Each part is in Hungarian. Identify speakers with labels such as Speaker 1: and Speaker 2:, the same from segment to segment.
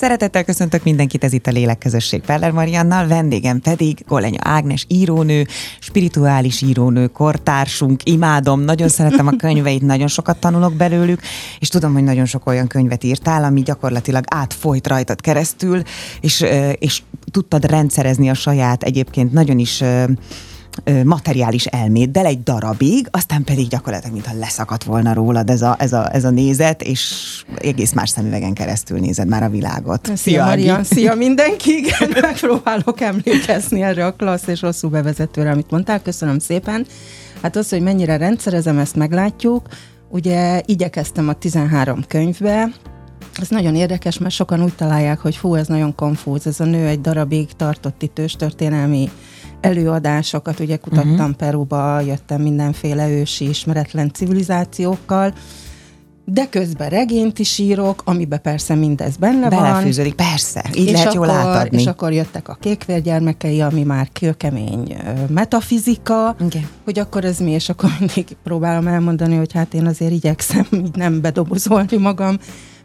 Speaker 1: Szeretettel köszöntök mindenkit, ez itt a Lélekközösség Peller Mariannal, vendégem pedig Golenya Ágnes írónő, spirituális írónő, kortársunk, imádom, nagyon szeretem a könyveit, nagyon sokat tanulok belőlük, és tudom, hogy nagyon sok olyan könyvet írtál, ami gyakorlatilag átfolyt rajtad keresztül, és, és tudtad rendszerezni a saját egyébként nagyon is materiális elméddel egy darabig, aztán pedig gyakorlatilag, mintha leszakadt volna rólad ez a, ez a, ez a nézet, és egész más szemüvegen keresztül nézed már a világot.
Speaker 2: Szia, szia Marian, szia mindenki! Igen, megpróbálok emlékezni erre a klassz és hosszú bevezetőre, amit mondtál. Köszönöm szépen. Hát az, hogy mennyire rendszerezem, ezt meglátjuk. Ugye igyekeztem a 13 könyvbe, ez nagyon érdekes, mert sokan úgy találják, hogy fú, ez nagyon konfúz. Ez a nő egy darabig tartott itt őstörténelmi előadásokat, ugye kutattam uh-huh. Peruba, jöttem mindenféle ősi ismeretlen civilizációkkal, de közben regényt is írok, amiben persze mindez benne
Speaker 1: van. Belefűződik, persze, így és lehet akkor, jól átadni.
Speaker 2: És akkor jöttek a kékvérgyermekei, ami már kőkemény metafizika, okay. hogy akkor ez mi, és akkor mindig próbálom elmondani, hogy hát én azért igyekszem így nem bedobozolni magam,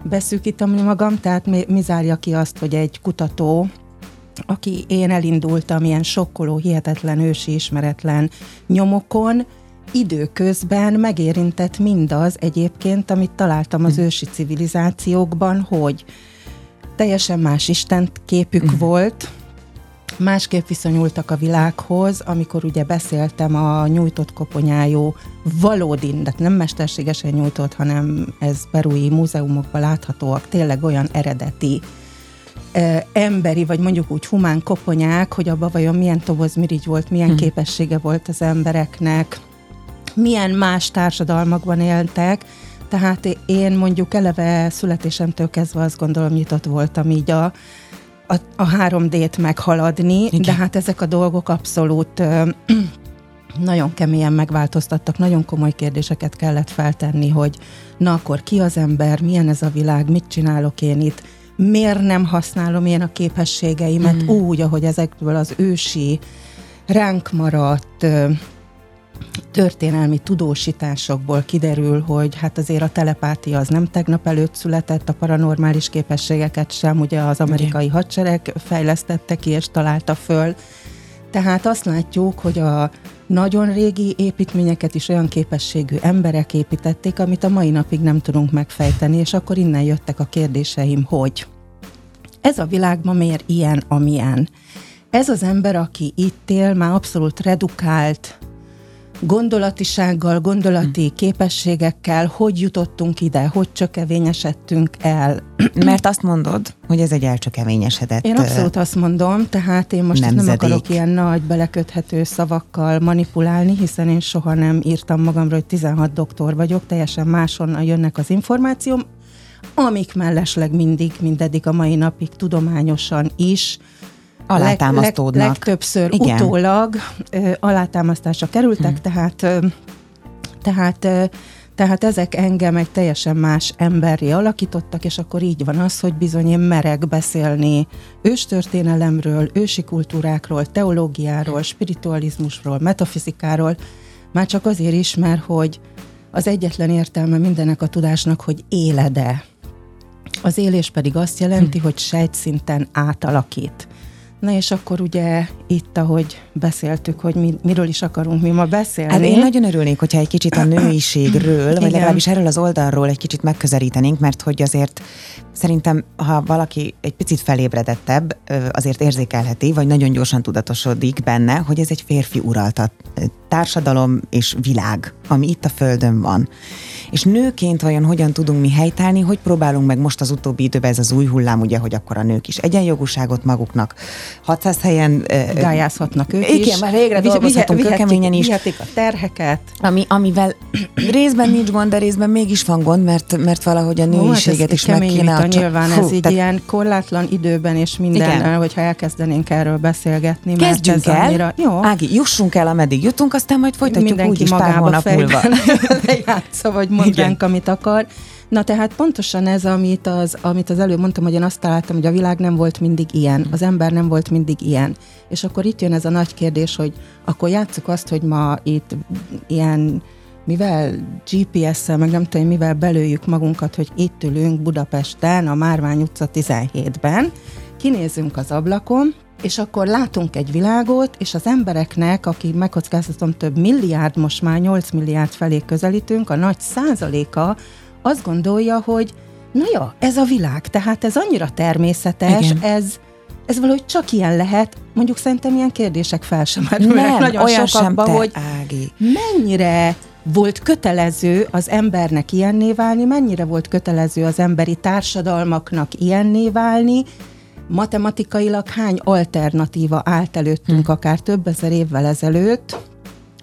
Speaker 2: beszűkíteni magam, tehát mi, mi zárja ki azt, hogy egy kutató, aki én elindultam ilyen sokkoló, hihetetlen, ősi, ismeretlen nyomokon, időközben megérintett mindaz egyébként, amit találtam az hm. ősi civilizációkban, hogy teljesen más Isten képük mm. volt, másképp viszonyultak a világhoz, amikor ugye beszéltem a nyújtott koponyájú valódi, de nem mesterségesen nyújtott, hanem ez perui múzeumokban láthatóak, tényleg olyan eredeti emberi, vagy mondjuk úgy humán koponyák, hogy abban vajon milyen tobozmirigy volt, milyen hmm. képessége volt az embereknek, milyen más társadalmakban éltek, tehát én mondjuk eleve születésemtől kezdve azt gondolom nyitott voltam így a, a, a 3D-t meghaladni, Igen. de hát ezek a dolgok abszolút ö, nagyon keményen megváltoztattak, nagyon komoly kérdéseket kellett feltenni, hogy na akkor ki az ember, milyen ez a világ, mit csinálok én itt, miért nem használom én a képességeimet mm. úgy, ahogy ezekből az ősi, ránk maradt történelmi tudósításokból kiderül, hogy hát azért a telepátia az nem tegnap előtt született, a paranormális képességeket sem, ugye az amerikai okay. hadsereg fejlesztette ki és találta föl. Tehát azt látjuk, hogy a nagyon régi építményeket is olyan képességű emberek építették, amit a mai napig nem tudunk megfejteni, és akkor innen jöttek a kérdéseim, hogy ez a világ ma miért ilyen, amilyen? Ez az ember, aki itt él, már abszolút redukált, gondolatisággal, gondolati hm. képességekkel, hogy jutottunk ide, hogy csökevényesedtünk el.
Speaker 1: Mert azt mondod, hogy ez egy elcsökevényesedett
Speaker 2: Én abszolút azt mondom, tehát én most nem akarok ilyen nagy beleköthető szavakkal manipulálni, hiszen én soha nem írtam magamról, hogy 16 doktor vagyok, teljesen máshonnan jönnek az információm, amik mellesleg mindig, mindeddig a mai napig tudományosan is
Speaker 1: alátámasztódnak.
Speaker 2: Leg, legtöbbször Igen. utólag ö, alátámasztásra kerültek, hmm. tehát ö, tehát ö, tehát ezek engem egy teljesen más emberi alakítottak, és akkor így van az, hogy bizony én merek beszélni őstörténelemről, ősi kultúrákról, teológiáról, spiritualizmusról, metafizikáról, már csak azért is, mert hogy az egyetlen értelme mindenek a tudásnak, hogy élede. Az élés pedig azt jelenti, hm. hogy sejtszinten átalakít. Na és akkor ugye itt, ahogy beszéltük, hogy mi, miről is akarunk mi ma beszélni. Hát
Speaker 1: én nagyon örülnék, hogyha egy kicsit a nőiségről, vagy legalábbis erről az oldalról egy kicsit megközelítenénk, mert hogy azért szerintem, ha valaki egy picit felébredettebb, azért érzékelheti, vagy nagyon gyorsan tudatosodik benne, hogy ez egy férfi uraltat társadalom és világ, ami itt a Földön van. És nőként vajon hogyan tudunk mi helytállni, hogy próbálunk meg most az utóbbi időben ez az új hullám, ugye, hogy akkor a nők is egyenjogúságot maguknak 600 helyen...
Speaker 2: Gályázhatnak ők
Speaker 1: igen, is. már végre dolgozhatunk vihet, keményen is.
Speaker 2: Vihetik a terheket.
Speaker 1: Ami, amivel részben nincs gond, de részben mégis van gond, mert, mert valahogy a nőiséget hát is meg kéne...
Speaker 2: A nyilván Hú, ez így tehát... ilyen korlátlan időben és minden, igen. hogyha elkezdenénk erről beszélgetni.
Speaker 1: Kezdjünk
Speaker 2: mert
Speaker 1: el. Annyira, jó. Ági, jussunk el, ameddig jutunk, aztán majd folytatjuk Mindenki úgy is pár hónap múlva.
Speaker 2: játsza, vagy mondjánk, amit akar. Na tehát pontosan ez, amit az, amit az előbb mondtam, hogy én azt találtam, hogy a világ nem volt mindig ilyen, az ember nem volt mindig ilyen. És akkor itt jön ez a nagy kérdés, hogy akkor játsszuk azt, hogy ma itt ilyen mivel GPS-szel, meg nem tudom, mivel belőjük magunkat, hogy itt ülünk Budapesten, a Márvány utca 17-ben, kinézünk az ablakon, és akkor látunk egy világot, és az embereknek, aki megkockáztatom több milliárd, most már 8 milliárd felé közelítünk, a nagy százaléka azt gondolja, hogy na ja, ez a világ, tehát ez annyira természetes, Igen. ez ez valahogy csak ilyen lehet, mondjuk szerintem ilyen kérdések fel sem merülnek nagyon olyan sokakba, sem hogy Ági. mennyire volt kötelező az embernek ilyenné válni, mennyire volt kötelező az emberi társadalmaknak ilyenné válni, matematikailag hány alternatíva állt előttünk, hm. akár több ezer évvel ezelőtt,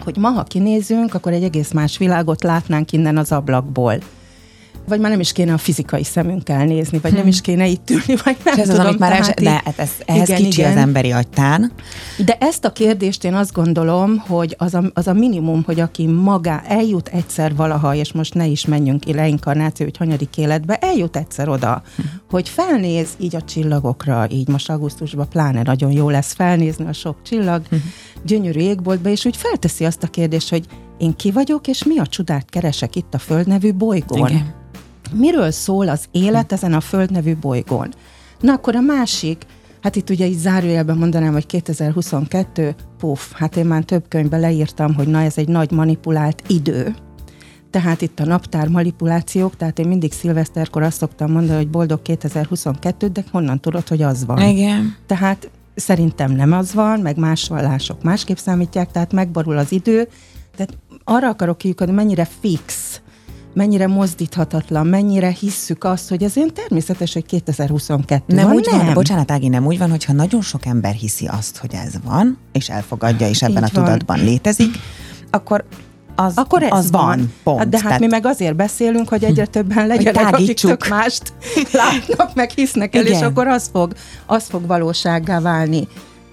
Speaker 2: hogy ma, ha kinézünk, akkor egy egész más világot látnánk innen az ablakból vagy már nem is kéne a fizikai szemünkkel nézni, vagy nem is kéne itt ülni, vagy nem ez tudom. Az,
Speaker 1: már es, de hát ez, ehhez igen, kicsi igen. az emberi agytán.
Speaker 2: De ezt a kérdést én azt gondolom, hogy az a, az a minimum, hogy aki maga eljut egyszer valaha, és most ne is menjünk ki leinkarnáció, hogy hanyadik életbe, eljut egyszer oda, hmm. hogy felnéz így a csillagokra, így most augusztusban pláne nagyon jó lesz felnézni a sok csillag, hmm. gyönyörű égboltba, és úgy felteszi azt a kérdést, hogy én ki vagyok, és mi a csodát keresek itt a Föld nevű bolygón. Igen. Miről szól az élet ezen a Föld nevű bolygón? Na akkor a másik, hát itt ugye így zárójelben mondanám, hogy 2022, puf, hát én már több könyvben leírtam, hogy na ez egy nagy manipulált idő, tehát itt a naptár manipulációk, tehát én mindig szilveszterkor azt szoktam mondani, hogy boldog 2022, de honnan tudod, hogy az van?
Speaker 1: Igen.
Speaker 2: Tehát szerintem nem az van, meg más vallások másképp számítják, tehát megborul az idő, tehát arra akarok kiukadni, mennyire fix mennyire mozdíthatatlan, mennyire hisszük azt, hogy ez olyan természetes, hogy 2022
Speaker 1: nem
Speaker 2: van.
Speaker 1: Úgy nem. van, bocsánat, Ági, nem úgy van, hogyha nagyon sok ember hiszi azt, hogy ez van, és elfogadja, és ebben Így a van. tudatban létezik, akkor az, akkor ez az van. van. Pont.
Speaker 2: Hát de hát Tehát... mi meg azért beszélünk, hogy egyre többen legyenek, akik tök mást látnak, meg hisznek el, Igen. és akkor az fog, az fog valósággá válni.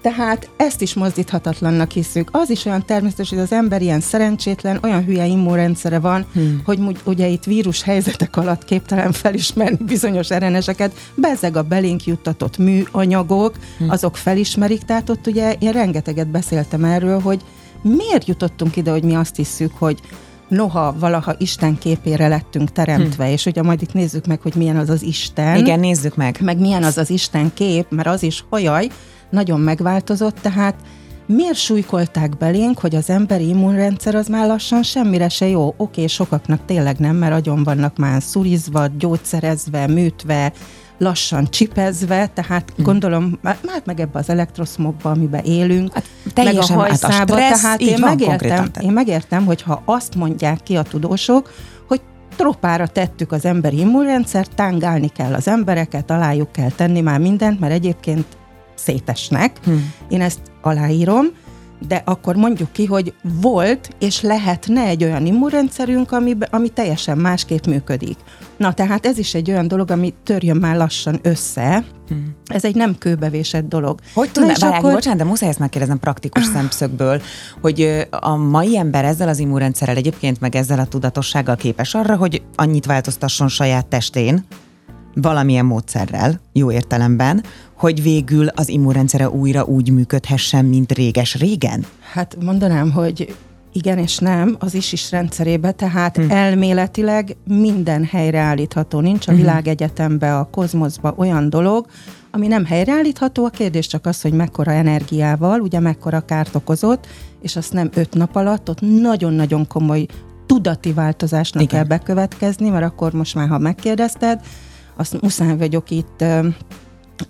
Speaker 2: Tehát ezt is mozdíthatatlannak hiszük. Az is olyan természetes, hogy az ember ilyen szerencsétlen, olyan hülye immunrendszere van, hmm. hogy ugye itt vírus helyzetek alatt képtelen felismerni bizonyos RNS-eket, bezeg a belénk juttatott műanyagok, hmm. azok felismerik, tehát ott ugye én rengeteget beszéltem erről, hogy miért jutottunk ide, hogy mi azt hiszük, hogy noha valaha Isten képére lettünk teremtve, hm. és ugye majd itt nézzük meg, hogy milyen az az Isten.
Speaker 1: Igen, nézzük meg.
Speaker 2: Meg milyen az az Isten kép, mert az is hajaj, nagyon megváltozott, tehát miért súlykolták belénk, hogy az emberi immunrendszer az már lassan semmire se jó? Oké, sokaknak tényleg nem, mert agyon vannak már szurizva, gyógyszerezve, műtve, lassan csipezve, tehát hmm. gondolom, már meg ebbe az elektroszmogba, amiben élünk, hát, meg a hajszába, hát a stressz, tehát én van, megértem, én megértem, hogy ha azt mondják ki a tudósok, hogy tropára tettük az emberi immunrendszert, tángálni kell az embereket, alájuk kell tenni már mindent, mert egyébként szétesnek. Hmm. Én ezt aláírom, de akkor mondjuk ki, hogy volt és lehetne egy olyan immunrendszerünk, ami, ami teljesen másképp működik. Na, tehát ez is egy olyan dolog, ami törjön már lassan össze. Hmm. Ez egy nem kőbevésett dolog.
Speaker 1: Hogy tudná, várjál, akkor... bocsánat, de muszáj ezt megkérdeznem praktikus szemszögből, hogy a mai ember ezzel az immunrendszerrel egyébként, meg ezzel a tudatossággal képes arra, hogy annyit változtasson saját testén, valamilyen módszerrel, jó értelemben, hogy végül az immunrendszere újra úgy működhessen, mint réges-régen?
Speaker 2: Hát mondanám, hogy igen és nem, az is is rendszerébe, tehát hm. elméletileg minden helyreállítható. Nincs a hm. világegyetembe, a kozmoszba olyan dolog, ami nem helyreállítható, a kérdés csak az, hogy mekkora energiával, ugye mekkora kárt okozott, és azt nem öt nap alatt, ott nagyon-nagyon komoly tudati változásnak Igen. kell bekövetkezni, mert akkor most már, ha megkérdezted, azt muszáj vagyok itt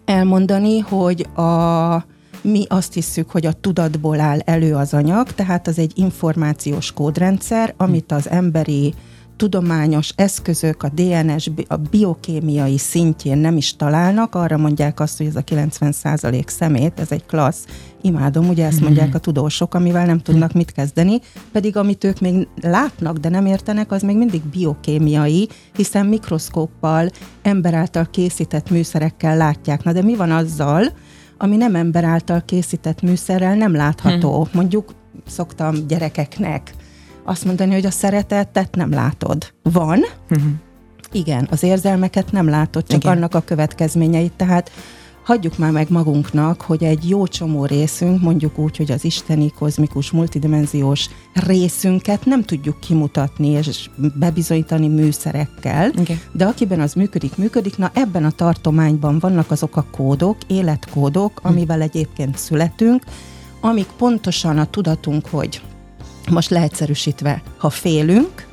Speaker 2: elmondani, hogy a, mi azt hiszük, hogy a tudatból áll elő az anyag, tehát az egy információs kódrendszer, amit az emberi tudományos eszközök a DNS, a biokémiai szintjén nem is találnak, arra mondják azt, hogy ez a 90% szemét, ez egy klassz, imádom, ugye ezt mondják a tudósok, amivel nem tudnak mit kezdeni, pedig amit ők még látnak, de nem értenek, az még mindig biokémiai, hiszen mikroszkóppal, ember által készített műszerekkel látják. Na de mi van azzal, ami nem ember által készített műszerrel nem látható? Hmm. Mondjuk szoktam gyerekeknek azt mondani, hogy a szeretetet nem látod. Van, uh-huh. igen, az érzelmeket nem látod, csak Igen. annak a következményeit. Tehát hagyjuk már meg magunknak, hogy egy jó csomó részünk, mondjuk úgy, hogy az isteni, kozmikus, multidimenziós részünket nem tudjuk kimutatni és bebizonyítani műszerekkel, okay. de akiben az működik, működik. Na ebben a tartományban vannak azok a kódok, életkódok, hm. amivel egyébként születünk, amik pontosan a tudatunk, hogy most leegyszerűsítve, ha félünk,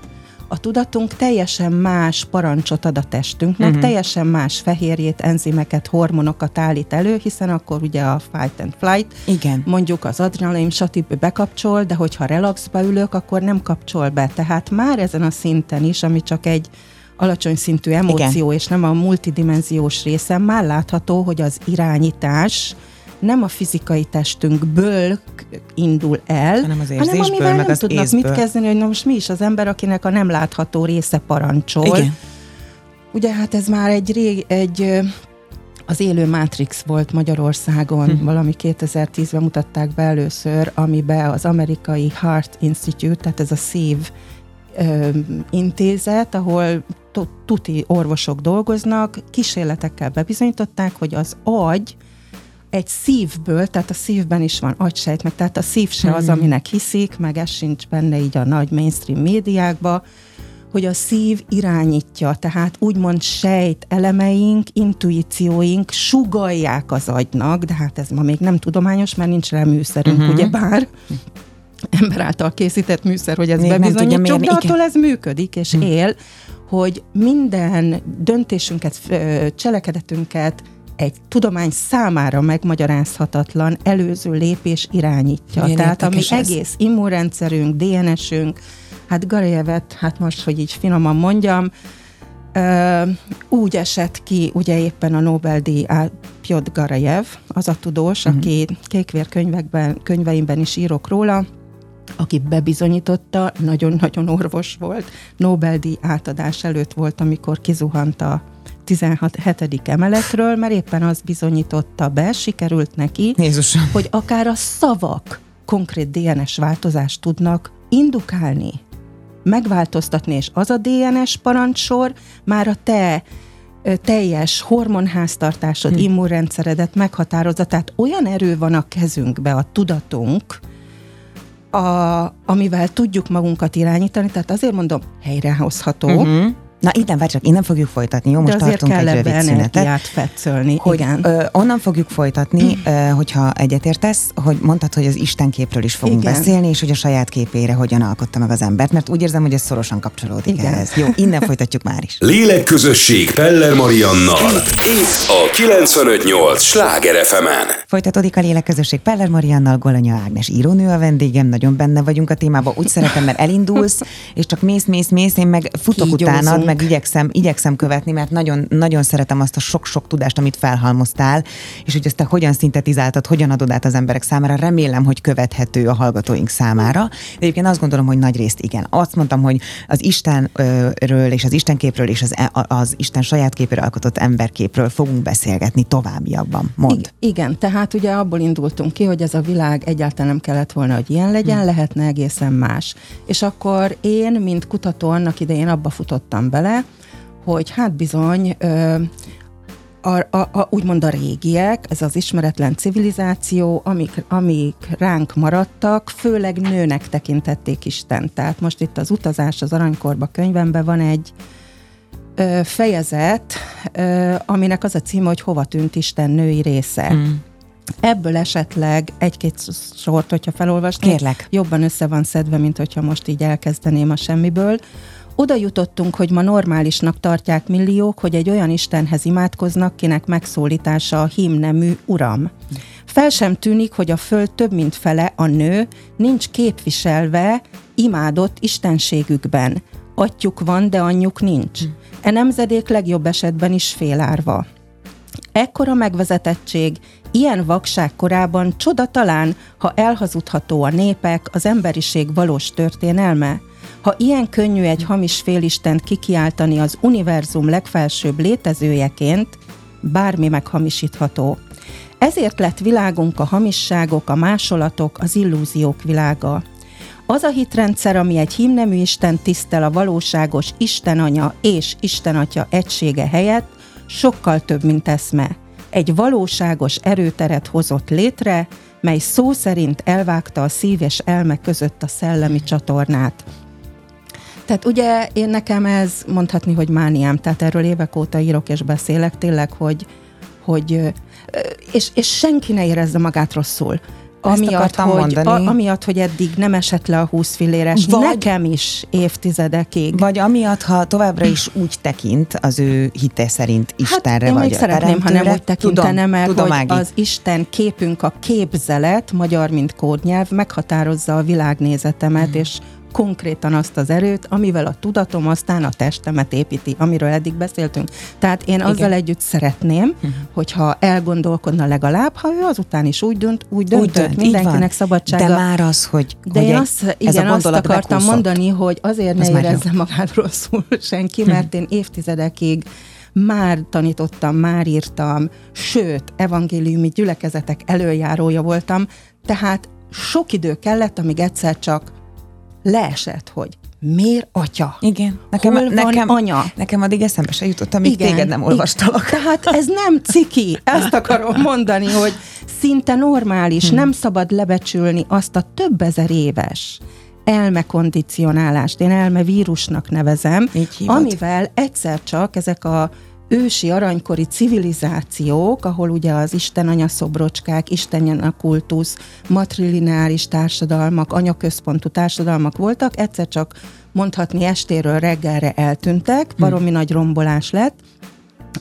Speaker 2: a tudatunk teljesen más parancsot ad a testünknek, uh-huh. teljesen más fehérjét, enzimeket, hormonokat állít elő, hiszen akkor ugye a fight and flight,
Speaker 1: Igen.
Speaker 2: mondjuk az adrenalin, stb. bekapcsol, de hogyha relaxba ülök, akkor nem kapcsol be. Tehát már ezen a szinten is, ami csak egy alacsony szintű emóció, Igen. és nem a multidimenziós részen, már látható, hogy az irányítás, nem a fizikai testünkből indul el,
Speaker 1: hanem, az hanem amivel meg nem tudnak
Speaker 2: észből. mit kezdeni, hogy na most mi is az ember, akinek a nem látható része parancsol. Igen. Ugye hát ez már egy, rég, egy az élő Matrix volt Magyarországon, hm. valami 2010-ben mutatták be először, amiben az amerikai Heart Institute, tehát ez a szív ö, intézet, ahol tuti orvosok dolgoznak, kísérletekkel bebizonyították, hogy az agy egy szívből, tehát a szívben is van agysejt, meg tehát a szív se az, hmm. aminek hiszik, meg ez sincs benne így a nagy mainstream médiákba, hogy a szív irányítja, tehát úgymond sejt elemeink, intuícióink sugalják az agynak, de hát ez ma még nem tudományos, mert nincs rá műszerünk, uh-huh. ugye bár ember által készített műszer, hogy ez bebizonyítsuk, de attól ez működik és uh-huh. él, hogy minden döntésünket, cselekedetünket, egy tudomány számára megmagyarázhatatlan előző lépés irányítja. Milyen Tehát ami ez? egész immunrendszerünk, DNS-ünk, hát Garajevet, hát most, hogy így finoman mondjam, úgy esett ki, ugye éppen a Nobel-díj Piotr Garajev, az a tudós, uh-huh. aki kékvér könyvekben, könyveimben is írok róla, aki bebizonyította, nagyon-nagyon orvos volt, Nobel-díj átadás előtt volt, amikor kizuhant a 16. emeletről, mert éppen az bizonyította be, sikerült neki,
Speaker 1: Jézusom.
Speaker 2: hogy akár a szavak konkrét DNS változást tudnak indukálni, megváltoztatni, és az a DNS parancsor már a te teljes hormonháztartásod, hm. immunrendszeredet meghatározza. Tehát olyan erő van a kezünkbe, a tudatunk, a, amivel tudjuk magunkat irányítani, tehát azért mondom, helyrehozható, uh-huh.
Speaker 1: Na innen, várj csak, innen fogjuk folytatni, jó? Most De tartunk kell egy rövid szünetet.
Speaker 2: fetszölni,
Speaker 1: hogy,
Speaker 2: igen.
Speaker 1: Ö, onnan fogjuk folytatni, ö, hogyha egyetértesz, hogy mondtad, hogy az Isten képről is fogunk igen. beszélni, és hogy a saját képére hogyan alkotta meg az embert, mert úgy érzem, hogy ez szorosan kapcsolódik igen. ehhez. Jó, innen folytatjuk már is.
Speaker 3: Lélekközösség Peller Mariannal. Itt a 958 Sláger fm -en.
Speaker 1: Folytatódik a Lélekközösség Peller Mariannal, Golanya Ágnes írónő a vendégem, nagyon benne vagyunk a témában. Úgy szeretem, mert elindulsz, és csak mész, mész, mész, én meg futok utánad, meg igyekszem, igyekszem követni, mert nagyon, nagyon szeretem azt a sok-sok tudást, amit felhalmoztál, és hogy ezt te hogyan szintetizáltad, hogyan adod át az emberek számára. Remélem, hogy követhető a hallgatóink számára. De egyébként azt gondolom, hogy nagy részt igen. Azt mondtam, hogy az Istenről és az Istenképről és az, e, az Isten saját képéről alkotott emberképről fogunk beszélgetni továbbiakban. Mond.
Speaker 2: Igen, tehát ugye abból indultunk ki, hogy ez a világ egyáltalán nem kellett volna, hogy ilyen legyen, hmm. lehetne egészen más. És akkor én, mint kutató annak idején abba futottam bele, hogy hát bizony ö, a, a, a, úgymond a régiek, ez az ismeretlen civilizáció, amik, amik ránk maradtak, főleg nőnek tekintették Isten. Tehát most itt az utazás az aranykorba könyvemben van egy ö, fejezet, ö, aminek az a címe, hogy hova tűnt Isten női része. Mm. Ebből esetleg egy-két sort, hogyha felolvasnék,
Speaker 1: Kérlek.
Speaker 2: jobban össze van szedve, mint hogyha most így elkezdeném a semmiből. Oda jutottunk, hogy ma normálisnak tartják milliók, hogy egy olyan Istenhez imádkoznak, kinek megszólítása a hímnemű Uram. Fel sem tűnik, hogy a föld több mint fele, a nő, nincs képviselve imádott istenségükben. Atyuk van, de anyjuk nincs. E nemzedék legjobb esetben is félárva. Ekkora megvezetettség, ilyen vakság korában csoda talán, ha elhazudható a népek, az emberiség valós történelme – ha ilyen könnyű egy hamis félistent kikiáltani az univerzum legfelsőbb létezőjeként, bármi meghamisítható. Ezért lett világunk a hamisságok, a másolatok, az illúziók világa. Az a hitrendszer, ami egy hímnemű Isten tisztel a valóságos Isten anya és Isten atya egysége helyett, sokkal több, mint eszme. egy valóságos erőteret hozott létre, mely szó szerint elvágta a szív és elme között a szellemi csatornát. Tehát ugye én nekem ez mondhatni, hogy mániám, tehát erről évek óta írok és beszélek tényleg, hogy, hogy és, és senki ne érezze magát rosszul. Amiatt, hogy, a, amiatt, hogy eddig nem esett le a 20 filléres, vagy, nekem is évtizedekig.
Speaker 1: Vagy amiatt, ha továbbra is úgy tekint az ő hite szerint Istenre, hát,
Speaker 2: vagy én szeretném, ha nem úgy tekintene, mert tudom, hogy az Isten képünk, a képzelet, magyar, mint kódnyelv, meghatározza a világnézetemet, mm. és konkrétan azt az erőt, amivel a tudatom aztán a testemet építi, amiről eddig beszéltünk. Tehát én azzal Igen. együtt szeretném, uh-huh. hogyha elgondolkodna legalább, ha ő azután is úgy dönt, úgy döntött, úgy dönt, mindenkinek szabadsága.
Speaker 1: De már az, hogy,
Speaker 2: De
Speaker 1: hogy
Speaker 2: én azt, igen, azt akartam bekúszott. mondani, hogy azért ne érezze magát rosszul senki, mert én évtizedekig már tanítottam, már írtam, sőt, evangéliumi gyülekezetek előjárója voltam, tehát sok idő kellett, amíg egyszer csak leesett, hogy miért atya?
Speaker 1: Igen.
Speaker 2: Nekem, Hol nekem, van anya?
Speaker 1: Nekem addig eszembe se jutott, amíg Igen, téged nem olvastalak.
Speaker 2: Tehát ez nem ciki. Ezt akarom mondani, hogy szinte normális, hmm. nem szabad lebecsülni azt a több ezer éves elmekondicionálást, én elmevírusnak nevezem, amivel egyszer csak ezek a ősi aranykori civilizációk, ahol ugye az Isten anya szobrocskák, Isten kultusz, matrilináris társadalmak, anyaközpontú társadalmak voltak, egyszer csak mondhatni estéről reggelre eltűntek, hm. baromi hmm. nagy rombolás lett,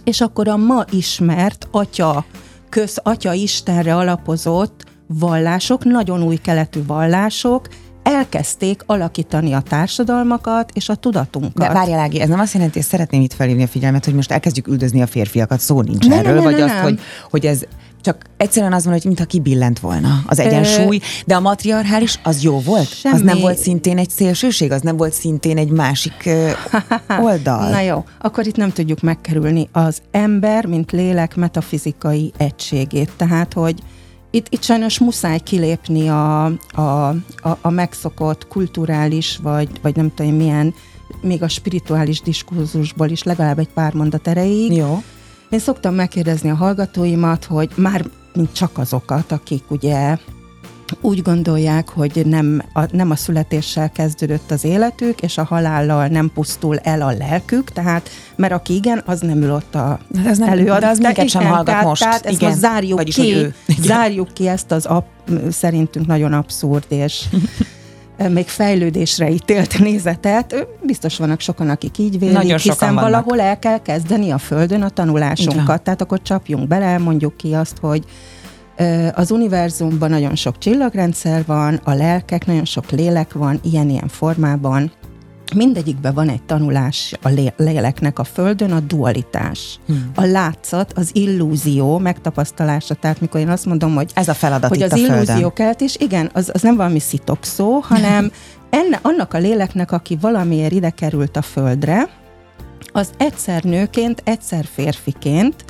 Speaker 2: és akkor a ma ismert atya, köz atya Istenre alapozott vallások, nagyon új keletű vallások, elkezdték alakítani a társadalmakat és a tudatunkat.
Speaker 1: De várjál, Ági, ez nem azt jelenti, hogy szeretném itt felhívni a figyelmet, hogy most elkezdjük üldözni a férfiakat, szó nincs ne, erről, ne, ne, vagy ne, azt, nem. hogy, hogy ez csak egyszerűen az van, hogy mintha kibillent volna az egyensúly, de a matriarchális az jó volt? Semmi. Az nem volt szintén egy szélsőség? Az nem volt szintén egy másik oldal?
Speaker 2: Na jó, akkor itt nem tudjuk megkerülni az ember, mint lélek metafizikai egységét. Tehát, hogy itt, itt sajnos muszáj kilépni a, a, a, a megszokott kulturális, vagy, vagy nem tudom milyen, még a spirituális diskurzusból is legalább egy pár mondat erejéig.
Speaker 1: Jó.
Speaker 2: Én szoktam megkérdezni a hallgatóimat, hogy már mint csak azokat, akik ugye úgy gondolják, hogy nem a, nem a születéssel kezdődött az életük, és a halállal nem pusztul el a lelkük, tehát, mert aki igen, az nem ül ott a
Speaker 1: ez nem, előad. De az minket sem hallgat tehát, most.
Speaker 2: Tehát ezt igen. most zárjuk Vagyis, ki, zárjuk ki ezt az ap, szerintünk nagyon abszurd, és még fejlődésre ítélt nézetet. Biztos vannak sokan, akik így vélik, Nagyon hiszen vannak. valahol el kell kezdeni a Földön a tanulásunkat. Tehát akkor csapjunk bele, mondjuk ki azt, hogy az univerzumban nagyon sok csillagrendszer van, a lelkek, nagyon sok lélek van, ilyen-ilyen formában. Mindegyikben van egy tanulás a léleknek a Földön, a dualitás. Hmm. A látszat, az illúzió megtapasztalása. Tehát mikor én azt mondom, hogy,
Speaker 1: Ez a feladat
Speaker 2: hogy
Speaker 1: az
Speaker 2: a illúzió kelt, és igen, az, az nem valami szitok szó, hanem enne, annak a léleknek, aki valamiért ide került a Földre, az egyszer nőként, egyszer férfiként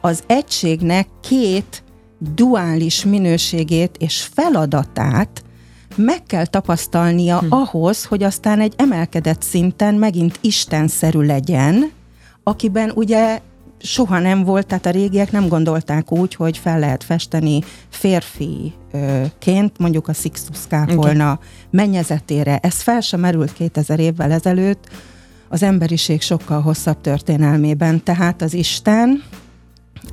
Speaker 2: az egységnek két duális minőségét és feladatát meg kell tapasztalnia hm. ahhoz, hogy aztán egy emelkedett szinten megint istenszerű legyen, akiben ugye soha nem volt, tehát a régiek nem gondolták úgy, hogy fel lehet festeni férfiként, mondjuk a Sixtus kápolna okay. mennyezetére. Ez fel sem merült 2000 évvel ezelőtt az emberiség sokkal hosszabb történelmében. Tehát az Isten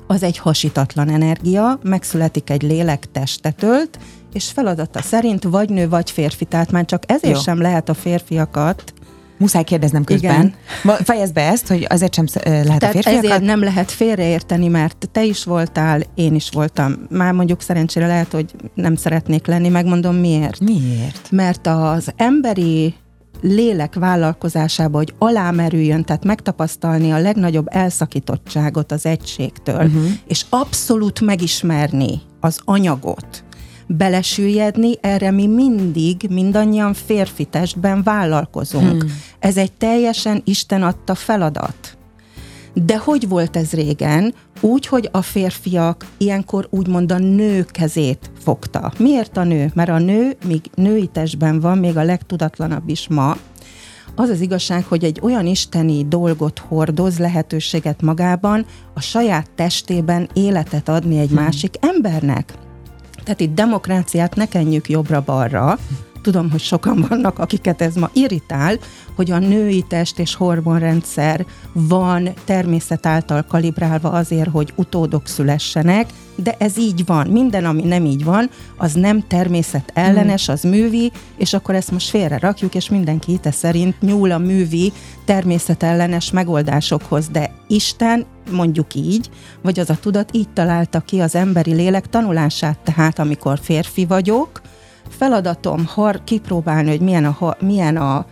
Speaker 2: az egy hasítatlan energia, megszületik egy lélek testetőlt, és feladata szerint vagy nő, vagy férfi. Tehát már csak ezért Jó. sem lehet a férfiakat
Speaker 1: Muszáj kérdeznem közben. Igen. Fejezd be ezt, hogy azért sem lehet Tehát a férfiakat?
Speaker 2: ezért nem lehet félreérteni, mert te is voltál, én is voltam. Már mondjuk szerencsére lehet, hogy nem szeretnék lenni, megmondom miért.
Speaker 1: Miért?
Speaker 2: Mert az emberi lélek vállalkozásába, hogy alámerüljön, tehát megtapasztalni a legnagyobb elszakítottságot az egységtől, uh-huh. és abszolút megismerni az anyagot, belesüllyedni, erre mi mindig, mindannyian férfi testben vállalkozunk. Hmm. Ez egy teljesen Isten adta feladat. De hogy volt ez régen? Úgy, hogy a férfiak ilyenkor úgymond a nő kezét fogta. Miért a nő? Mert a nő, míg női testben van, még a legtudatlanabb is ma, Az az igazság, hogy egy olyan isteni dolgot hordoz, lehetőséget magában, a saját testében életet adni egy hmm. másik embernek. Tehát itt demokráciát ne kenjük jobbra-balra, tudom, hogy sokan vannak, akiket ez ma irritál, hogy a női test és hormonrendszer van természet által kalibrálva azért, hogy utódok szülessenek, de ez így van. Minden, ami nem így van, az nem természet ellenes, az művi, és akkor ezt most félre rakjuk, és mindenki te szerint nyúl a művi természet ellenes megoldásokhoz, de Isten, mondjuk így, vagy az a tudat így találta ki az emberi lélek tanulását, tehát amikor férfi vagyok, feladatom har- kipróbálni, hogy milyen a, milyen a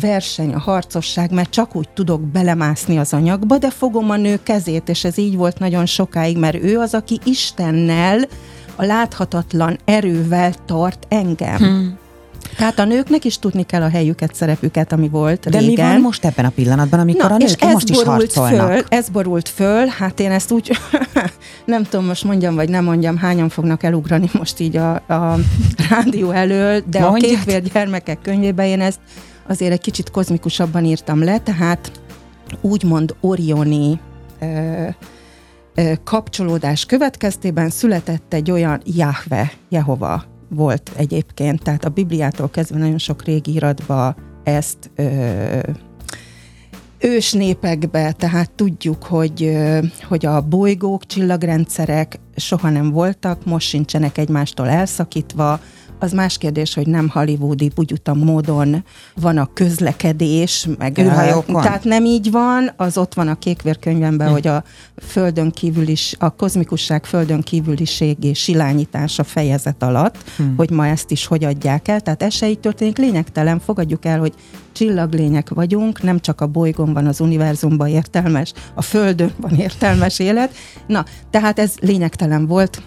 Speaker 2: verseny, a harcosság, mert csak úgy tudok belemászni az anyagba, de fogom a nő kezét, és ez így volt nagyon sokáig, mert ő az, aki Istennel, a láthatatlan erővel tart engem. Hmm. Tehát a nőknek is tudni kell a helyüket, szerepüket, ami volt
Speaker 1: De
Speaker 2: régen.
Speaker 1: mi van most ebben a pillanatban, amikor
Speaker 2: Na,
Speaker 1: a nők
Speaker 2: és ez
Speaker 1: most is harcolnak?
Speaker 2: Föl, ez borult föl, hát én ezt úgy, nem tudom, most mondjam, vagy nem mondjam, hányan fognak elugrani most így a, a rádió elől, de Mondjad. a kékvér gyermekek könyvében én ezt azért egy kicsit kozmikusabban írtam le, tehát úgymond Orioni ö, ö, kapcsolódás következtében született egy olyan Jahve, Jehova volt egyébként, tehát a Bibliától kezdve nagyon sok régi iratba ezt ö, ős népekbe, tehát tudjuk, hogy, hogy a bolygók, csillagrendszerek soha nem voltak, most sincsenek egymástól elszakítva, az más kérdés, hogy nem hollywoodi bugyuta módon van a közlekedés, meg
Speaker 1: űrhajókon.
Speaker 2: Tehát nem így van, az ott van a kékvérkönyvemben, hm. hogy a földön kívül is, a kozmikusság földön kívüliségé silányítása fejezet alatt, hm. hogy ma ezt is hogy adják el. Tehát ez se így történik, lényegtelen, fogadjuk el, hogy csillaglények vagyunk, nem csak a bolygón van az univerzumban értelmes, a Földön van értelmes élet. Na, tehát ez lényegtelen volt,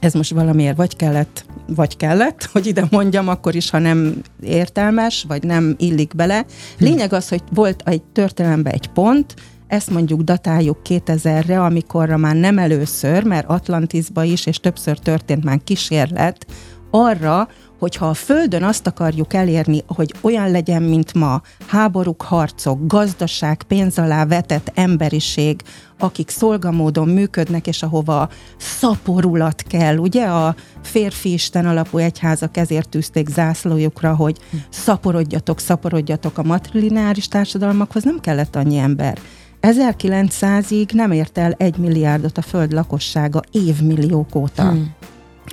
Speaker 2: ez most valamiért vagy kellett, vagy kellett, hogy ide mondjam, akkor is, ha nem értelmes, vagy nem illik bele. Lényeg az, hogy volt egy történelemben egy pont, ezt mondjuk datáljuk 2000-re, amikorra már nem először, mert Atlantisba is, és többször történt már kísérlet arra, hogyha a Földön azt akarjuk elérni, hogy olyan legyen, mint ma, háborúk, harcok, gazdaság, pénz alá vetett emberiség, akik szolgamódon működnek, és ahova szaporulat kell, ugye a férfi isten alapú egyházak ezért tűzték zászlójukra, hogy szaporodjatok, szaporodjatok a matrilináris társadalmakhoz, nem kellett annyi ember. 1900-ig nem ért el egy milliárdot a föld lakossága évmilliók óta. Hmm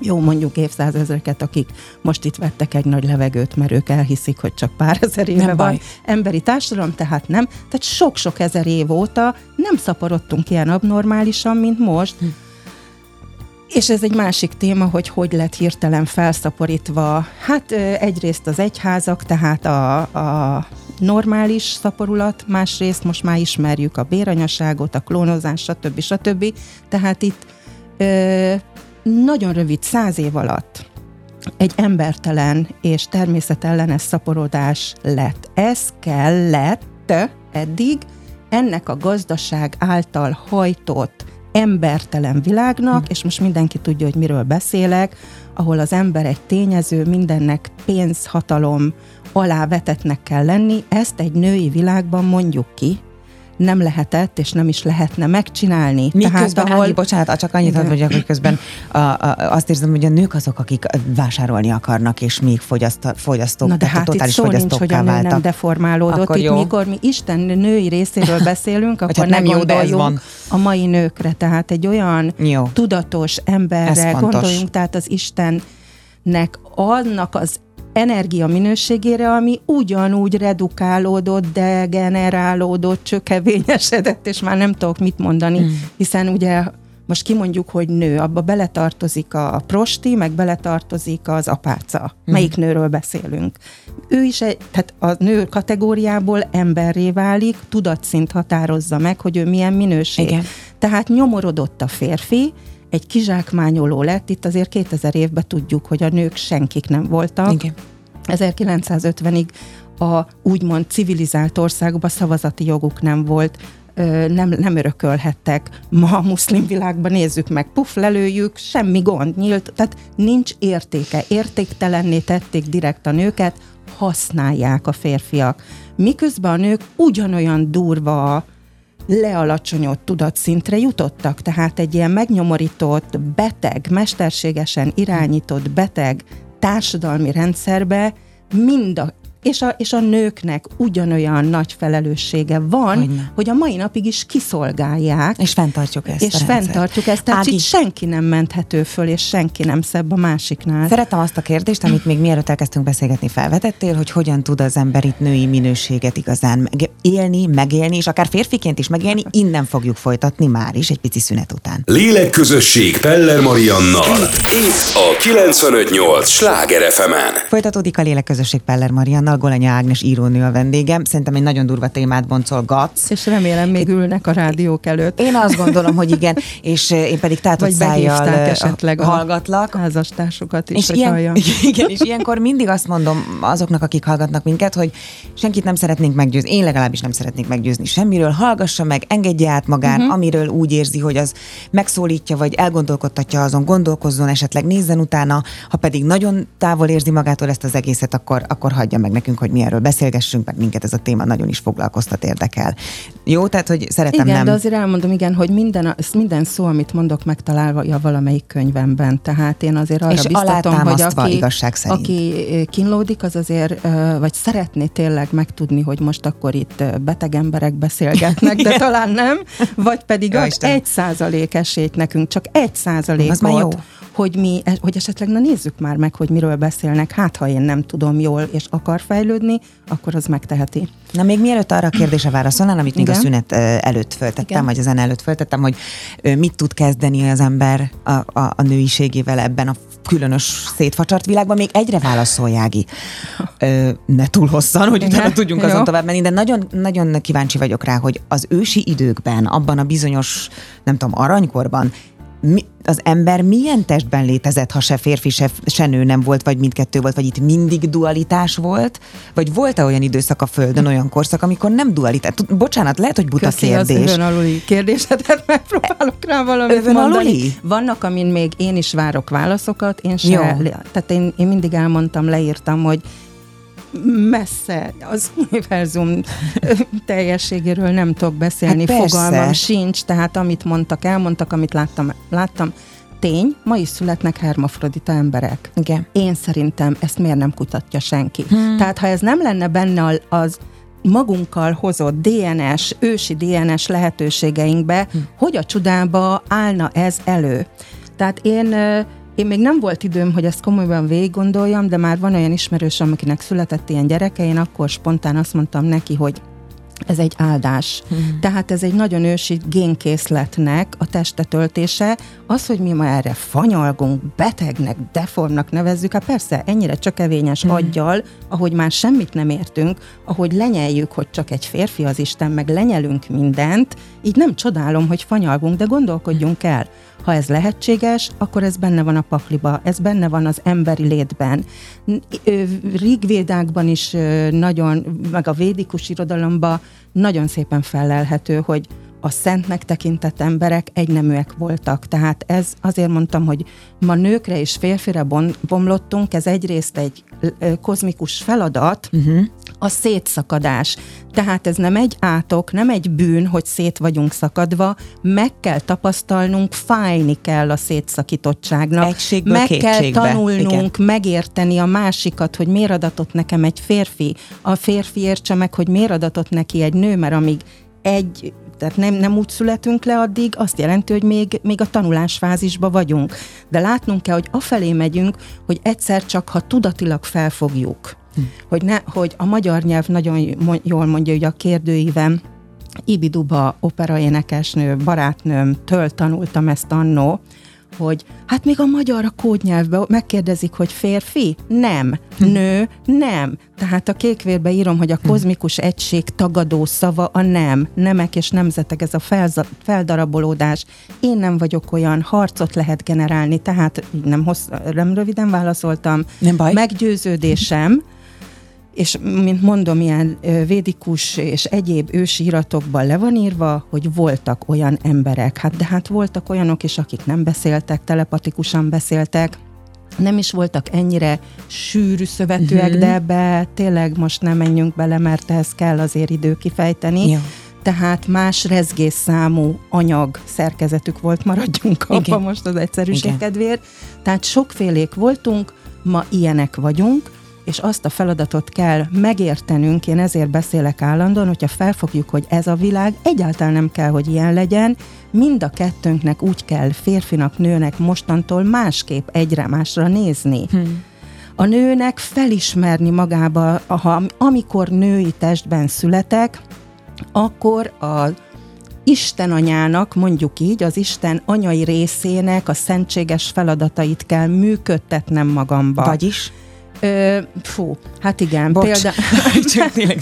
Speaker 2: jó mondjuk évszázezreket, akik most itt vettek egy nagy levegőt, mert ők elhiszik, hogy csak pár ezer éve nem van baj. emberi társadalom, tehát nem. Tehát sok-sok ezer év óta nem szaporodtunk ilyen abnormálisan, mint most. Hm. És ez egy másik téma, hogy hogy lett hirtelen felszaporítva. Hát egyrészt az egyházak, tehát a, a normális szaporulat, másrészt most már ismerjük a béranyaságot, a klónozás, stb. stb. Tehát itt ö, nagyon rövid, száz év alatt egy embertelen és természetellenes szaporodás lett. Ez kellett eddig ennek a gazdaság által hajtott embertelen világnak, és most mindenki tudja, hogy miről beszélek, ahol az ember egy tényező, mindennek pénzhatalom alá vetetnek kell lenni, ezt egy női világban mondjuk ki, nem lehetett, és nem is lehetne megcsinálni.
Speaker 1: Miközben, Tehát, ahol... Ági, bocsánat, csak annyit hadd vagyok, hogy közben a, a, azt érzem, hogy a nők azok, akik vásárolni akarnak, és még fogyaszt, fogyasztók,
Speaker 2: Na de hát totális itt szó nincs, hogy a nő nem deformálódott. Akkor itt, jó. mikor mi Isten női részéről beszélünk, akkor hát nem jó, de ez van. a mai nőkre. Tehát egy olyan jó. tudatos emberre gondoljunk, tehát az Istennek annak az energia minőségére, ami ugyanúgy redukálódott, degenerálódott, csökevényesedett, és már nem tudok mit mondani, mm. hiszen ugye most kimondjuk, hogy nő, abba beletartozik a prosti, meg beletartozik az apáca. Mm. Melyik nőről beszélünk? Ő is egy, tehát a nő kategóriából emberré válik, tudatszint határozza meg, hogy ő milyen minőség. Igen. Tehát nyomorodott a férfi, egy kizsákmányoló lett, itt azért 2000 évben tudjuk, hogy a nők senkik nem voltak. Igen. 1950-ig a úgymond civilizált országokban szavazati joguk nem volt, nem, nem örökölhettek. Ma a muszlim világban nézzük meg, puf, lelőjük, semmi gond, nyílt, tehát nincs értéke. Értéktelenné tették direkt a nőket, használják a férfiak. Miközben a nők ugyanolyan durva, lealacsonyott tudatszintre jutottak, tehát egy ilyen megnyomorított, beteg, mesterségesen irányított beteg társadalmi rendszerbe mind a és a, és a nőknek ugyanolyan nagy felelőssége van, Hogyne. hogy a mai napig is kiszolgálják.
Speaker 1: És fenntartjuk ezt.
Speaker 2: És fenntartjuk ezt, tehát Ági. itt senki nem menthető föl, és senki nem szebb a másiknál.
Speaker 1: Szeretem azt a kérdést, amit még mielőtt elkezdtünk beszélgetni felvetettél, hogy hogyan tud az ember itt női minőséget igazán meg élni, megélni, és akár férfiként is megélni, innen fogjuk folytatni már is egy pici szünet után.
Speaker 3: Lélekközösség Peller Mariannal. Itt a 958 Sláger fm
Speaker 1: Folytatódik a Lélekközösség Peller Mariannal Zoltánnal, Golanya Ágnes írónő a vendégem. Szerintem egy nagyon durva témát boncolgatsz.
Speaker 2: És remélem még ülnek a rádiók előtt.
Speaker 1: Én azt gondolom, hogy igen, és én pedig tátott szájjal esetleg hallgatlak.
Speaker 2: házastársukat is,
Speaker 1: és ilyen, igen, és ilyenkor mindig azt mondom azoknak, akik hallgatnak minket, hogy senkit nem szeretnénk meggyőzni, én legalábbis nem szeretnék meggyőzni semmiről, hallgassa meg, engedje át magán, uh-huh. amiről úgy érzi, hogy az megszólítja, vagy elgondolkodtatja azon, gondolkozzon, esetleg nézzen utána, ha pedig nagyon távol érzi magától ezt az egészet, akkor, akkor hagyja meg nekünk, hogy mi erről beszélgessünk, mert minket ez a téma nagyon is foglalkoztat, érdekel. Jó, tehát, hogy szeretem
Speaker 2: igen,
Speaker 1: nem...
Speaker 2: de azért elmondom, igen, hogy minden, minden szó, amit mondok, megtalálja valamelyik könyvemben. Tehát én azért arra
Speaker 1: és
Speaker 2: biztatom, hogy aki,
Speaker 1: igazság szerint.
Speaker 2: aki kínlódik, az azért, vagy szeretné tényleg megtudni, hogy most akkor itt beteg emberek beszélgetnek, de talán nem, vagy pedig az egy százalék esélyt nekünk, csak egy százalékot. Jó hogy mi, hogy esetleg na nézzük már meg, hogy miről beszélnek, hát ha én nem tudom jól, és akar fejlődni, akkor az megteheti.
Speaker 1: Na még mielőtt arra a kérdése válaszolnál, amit még Igen? a szünet előtt föltettem, Igen? vagy az zene előtt föltettem, hogy mit tud kezdeni az ember a, a, a nőiségével ebben a különös szétfacsart világban, még egyre válaszoljági. Ö, ne túl hosszan, hogy Igen? utána tudjunk azon tovább menni, de nagyon, nagyon kíváncsi vagyok rá, hogy az ősi időkben, abban a bizonyos, nem tudom, aranykorban mi, az ember milyen testben létezett, ha se férfi, se, se nő nem volt, vagy mindkettő volt, vagy itt mindig dualitás volt? Vagy volt-e olyan időszak a Földön, olyan korszak, amikor nem dualitás? Bocsánat, lehet, hogy buta
Speaker 2: Köszi
Speaker 1: kérdés.
Speaker 2: az övön aluli kérdésedet, megpróbálok rá valamit övön mondani. Aluli? Vannak, amin még én is várok válaszokat, én se, Jó. tehát én, én mindig elmondtam, leírtam, hogy messze az univerzum teljességéről nem tudok beszélni, hát fogalmam sincs, tehát amit mondtak, elmondtak, amit láttam, láttam. Tény, ma is születnek hermafrodita emberek.
Speaker 1: Igen.
Speaker 2: Én szerintem ezt miért nem kutatja senki. Hmm. Tehát ha ez nem lenne benne az magunkkal hozott DNS, ősi DNS lehetőségeinkbe, hmm. hogy a csodába állna ez elő. Tehát én én még nem volt időm, hogy ezt komolyan végig gondoljam, de már van olyan ismerősöm, akinek született ilyen gyereke, én akkor spontán azt mondtam neki, hogy ez egy áldás. Hmm. Tehát ez egy nagyon ősi génkészletnek a testetöltése. Az, hogy mi ma erre fanyalgunk, betegnek, deformnak nevezzük, hát persze ennyire csökevényes hmm. aggyal, ahogy már semmit nem értünk, ahogy lenyeljük, hogy csak egy férfi az Isten, meg lenyelünk mindent, így nem csodálom, hogy fanyalgunk, de gondolkodjunk el. Ha ez lehetséges, akkor ez benne van a pakliba, ez benne van az emberi létben. Rigvédákban is nagyon, meg a védikus irodalomban nagyon szépen felelhető, hogy a szentnek tekintett emberek egyneműek voltak. Tehát ez azért mondtam, hogy ma nőkre és férfire bomlottunk, ez egyrészt egy kozmikus feladat, uh-huh. A szétszakadás. Tehát ez nem egy átok, nem egy bűn, hogy szét vagyunk szakadva, meg kell tapasztalnunk, fájni kell a szétszakítottságnak.
Speaker 1: Egységből
Speaker 2: meg
Speaker 1: kétségbe.
Speaker 2: kell tanulnunk, Igen. megérteni a másikat, hogy miért adatott nekem egy férfi, a férfi értse meg, hogy miért adatott neki egy nő, mert amíg egy tehát nem, nem úgy születünk le addig, azt jelenti, hogy még, még a tanulásfázisban vagyunk. De látnunk kell, hogy afelé megyünk, hogy egyszer csak, ha tudatilag felfogjuk, hm. hogy, ne, hogy a magyar nyelv nagyon jól mondja, hogy a kérdőívem, Ibiduba operaénekesnő, barátnőmtől tanultam ezt annó, hogy hát még a magyar a kódnyelvben megkérdezik, hogy férfi? Nem. Nő? Nem. Tehát a kékvérbe írom, hogy a kozmikus egység tagadó szava a nem. Nemek és nemzetek, ez a felza- feldarabolódás. Én nem vagyok olyan, harcot lehet generálni, tehát nem, hossz, nem röviden válaszoltam.
Speaker 1: Nem baj.
Speaker 2: Meggyőződésem, és mint mondom, ilyen védikus és egyéb ősi iratokban le van írva, hogy voltak olyan emberek. Hát de hát voltak olyanok is, akik nem beszéltek, telepatikusan beszéltek, nem is voltak ennyire sűrű szövetűek, uh-huh. de ebbe tényleg most nem menjünk bele, mert ehhez kell azért idő kifejteni. Ja. Tehát más rezgésszámú anyag szerkezetük volt, maradjunk abba most az egyszerűség Igen. kedvéért. Tehát sokfélék voltunk, ma ilyenek vagyunk, és azt a feladatot kell megértenünk, én ezért beszélek állandóan, hogyha felfogjuk, hogy ez a világ egyáltalán nem kell, hogy ilyen legyen, mind a kettőnknek úgy kell férfinak, nőnek mostantól másképp egyre másra nézni. Hmm. A nőnek felismerni magába, ha, amikor női testben születek, akkor a Isten anyának, mondjuk így, az Isten anyai részének a szentséges feladatait kell működtetnem magamba.
Speaker 1: Vagyis?
Speaker 2: Ö, fú, hát igen.
Speaker 1: Bocs, példa... csak tényleg,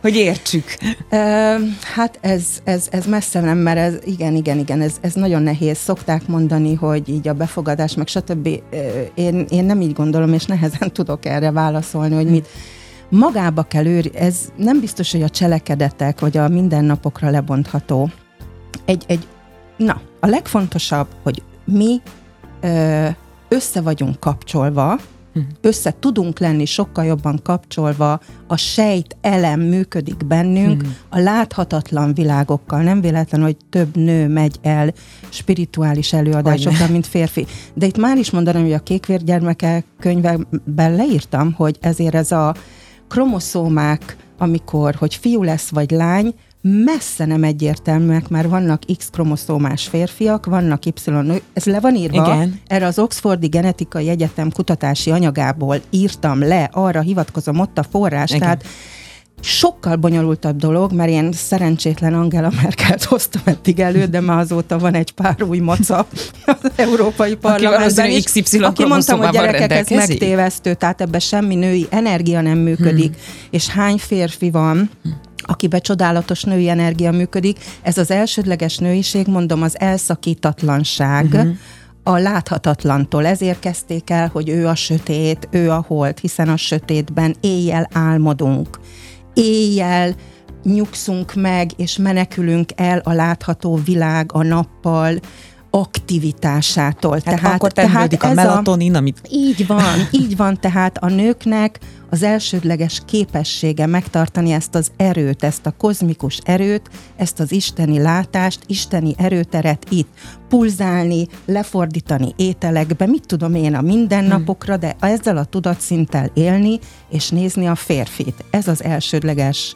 Speaker 1: hogy értsük.
Speaker 2: Ö, hát ez, ez, ez messze nem, mert ez, igen, igen, igen, ez, ez nagyon nehéz. Szokták mondani, hogy így a befogadás, meg stb. Én, én nem így gondolom, és nehezen tudok erre válaszolni, hogy mit magába kell őri, ez nem biztos, hogy a cselekedetek, vagy a mindennapokra lebontható. Egy, egy, na, a legfontosabb, hogy mi ö, össze vagyunk kapcsolva, össze tudunk lenni sokkal jobban kapcsolva, a sejt elem működik bennünk, hmm. a láthatatlan világokkal. Nem véletlen, hogy több nő megy el spirituális előadásokra, mint férfi. De itt már is mondanám, hogy a kékvérgyermekek könyvben leírtam, hogy ezért ez a kromoszómák, amikor, hogy fiú lesz vagy lány, messze nem egyértelműek, mert vannak X kromoszómás férfiak, vannak Y ez le van írva, Igen. erre az Oxfordi Genetikai Egyetem kutatási anyagából írtam le, arra hivatkozom ott a forrás, Igen. tehát sokkal bonyolultabb dolog, mert én szerencsétlen Angela Merkelt hoztam eddig elő, de már azóta van egy pár új maca az Európai Parlamentben is, XY aki mondtam, hogy gyerekek, ez megtévesztő, tehát ebben semmi női energia nem működik, hmm. és hány férfi van, akiben csodálatos női energia működik. Ez az elsődleges nőiség, mondom, az elszakítatlanság, uh-huh. a láthatatlantól. Ezért kezdték el, hogy ő a sötét, ő a holt, hiszen a sötétben éjjel álmodunk. Éjjel nyugszunk meg, és menekülünk el a látható világ a nappal, aktivitásától.
Speaker 1: Hát tehát, akkor tehát a melatonin, amit...
Speaker 2: Így van, így van, tehát a nőknek az elsődleges képessége megtartani ezt az erőt, ezt a kozmikus erőt, ezt az isteni látást, isteni erőteret itt, pulzálni, lefordítani ételekbe, mit tudom én a mindennapokra, de ezzel a tudatszinttel élni, és nézni a férfit. Ez az elsődleges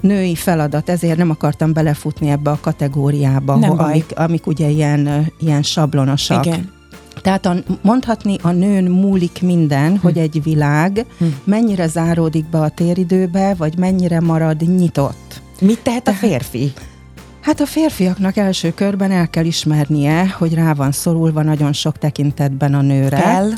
Speaker 2: női feladat, ezért nem akartam belefutni ebbe a kategóriába, nem amik, amik ugye ilyen, ilyen sablonosak. Igen. Tehát a, mondhatni a nőn múlik minden, hm. hogy egy világ hm. mennyire záródik be a téridőbe, vagy mennyire marad nyitott.
Speaker 1: Mit tehet a férfi?
Speaker 2: Hát a férfiaknak első körben el kell ismernie, hogy rá van szorulva nagyon sok tekintetben a nőre.
Speaker 1: Kell.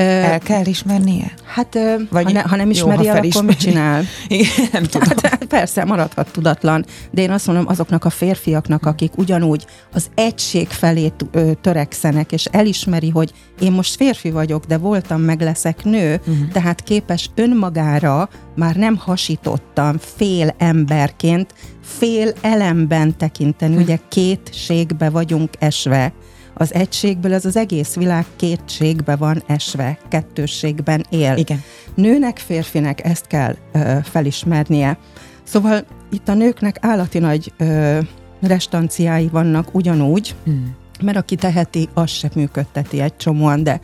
Speaker 1: El kell ismernie?
Speaker 2: Hát, Vagy ha, ne, ha nem ismeri jó, ha el, akkor mit csinál?
Speaker 1: Igen, nem tudom. Hát,
Speaker 2: hát, persze, maradhat tudatlan, de én azt mondom, azoknak a férfiaknak, akik ugyanúgy az egység felé törekszenek, és elismeri, hogy én most férfi vagyok, de voltam, meg leszek nő, uh-huh. tehát képes önmagára, már nem hasítottam fél emberként, fél elemben tekinteni, uh-huh. ugye kétségbe vagyunk esve, az egységből ez az egész világ kétségbe van esve, kettősségben él.
Speaker 1: Igen.
Speaker 2: Nőnek, férfinek ezt kell ö, felismernie. Szóval itt a nőknek állati nagy ö, restanciái vannak ugyanúgy, hmm. mert aki teheti, az sem működteti egy csomóan, de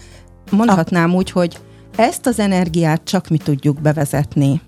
Speaker 2: mondhatnám úgy, hogy ezt az energiát csak mi tudjuk bevezetni